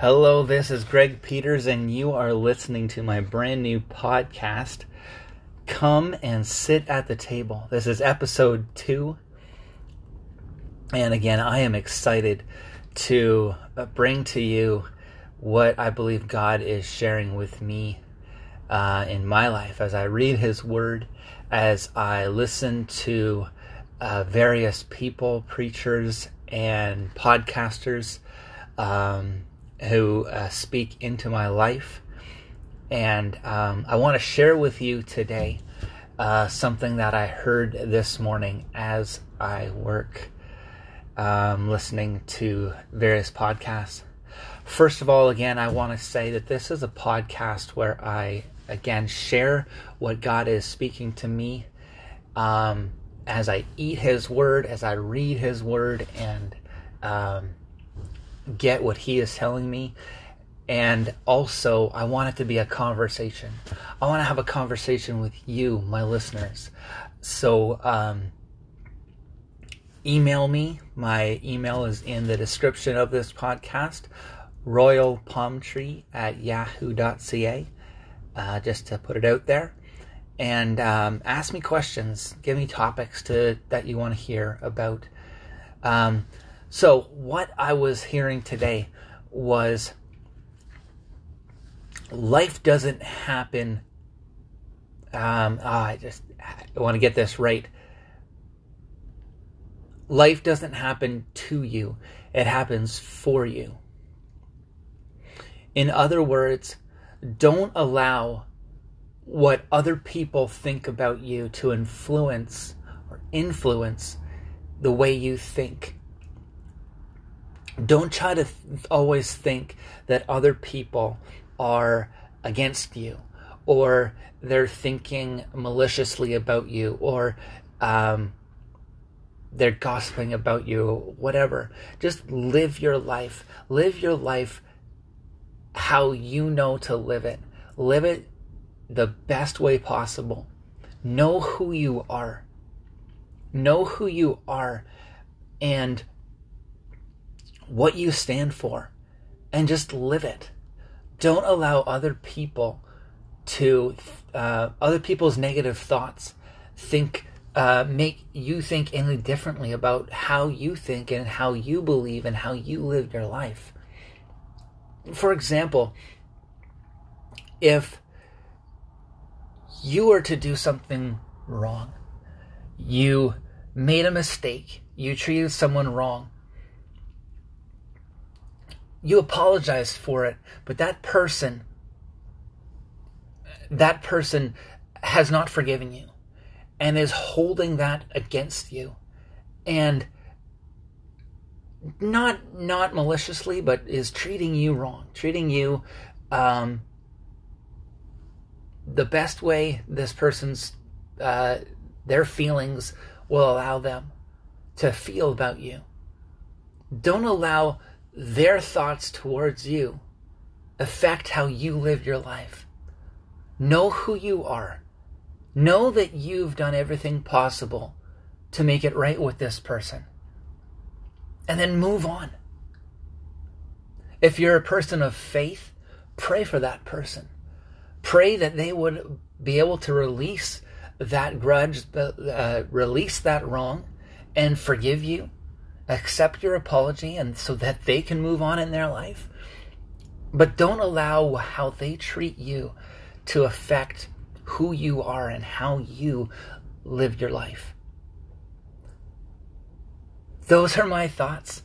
Hello, this is Greg Peters, and you are listening to my brand new podcast. Come and sit at the table. This is episode two. And again, I am excited to uh, bring to you what I believe God is sharing with me uh, in my life as I read His Word, as I listen to uh, various people, preachers, and podcasters. Um, who uh, speak into my life. And um, I want to share with you today uh, something that I heard this morning as I work um, listening to various podcasts. First of all, again, I want to say that this is a podcast where I, again, share what God is speaking to me um, as I eat His Word, as I read His Word, and um, get what he is telling me. And also, I want it to be a conversation. I want to have a conversation with you, my listeners. So, um, email me. My email is in the description of this podcast royalpalmtree at yahoo.ca, uh, just to put it out there. And um, ask me questions. Give me topics to that you want to hear about. Um, so, what I was hearing today was life doesn't happen. Um, oh, I just I want to get this right. Life doesn't happen to you, it happens for you. In other words, don't allow what other people think about you to influence or influence the way you think don't try to th- always think that other people are against you or they're thinking maliciously about you or um, they're gossiping about you, whatever. Just live your life. Live your life how you know to live it. Live it the best way possible. Know who you are. Know who you are and what you stand for and just live it. Don't allow other people to, uh, other people's negative thoughts think, uh, make you think any differently about how you think and how you believe and how you live your life. For example, if you were to do something wrong, you made a mistake, you treated someone wrong, you apologize for it, but that person, that person has not forgiven you and is holding that against you. And not not maliciously, but is treating you wrong, treating you um, the best way this person's uh, their feelings will allow them to feel about you. Don't allow their thoughts towards you affect how you live your life. Know who you are. Know that you've done everything possible to make it right with this person. And then move on. If you're a person of faith, pray for that person. Pray that they would be able to release that grudge, uh, release that wrong, and forgive you accept your apology and so that they can move on in their life. But don't allow how they treat you to affect who you are and how you live your life. Those are my thoughts.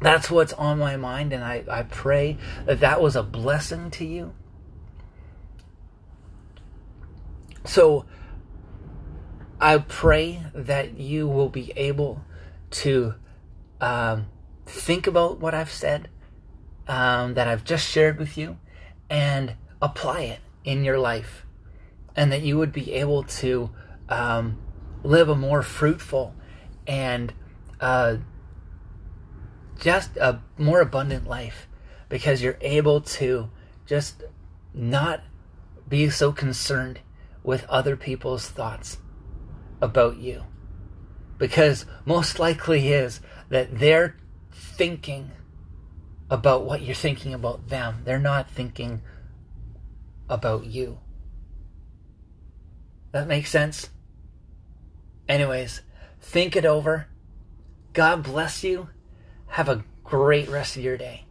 That's what's on my mind, and I, I pray that that was a blessing to you. So, I pray that you will be able to um, think about what I've said, um, that I've just shared with you, and apply it in your life. And that you would be able to um, live a more fruitful and uh, just a more abundant life because you're able to just not be so concerned with other people's thoughts about you. Because most likely is that they're thinking about what you're thinking about them. They're not thinking about you. That makes sense? Anyways, think it over. God bless you. Have a great rest of your day.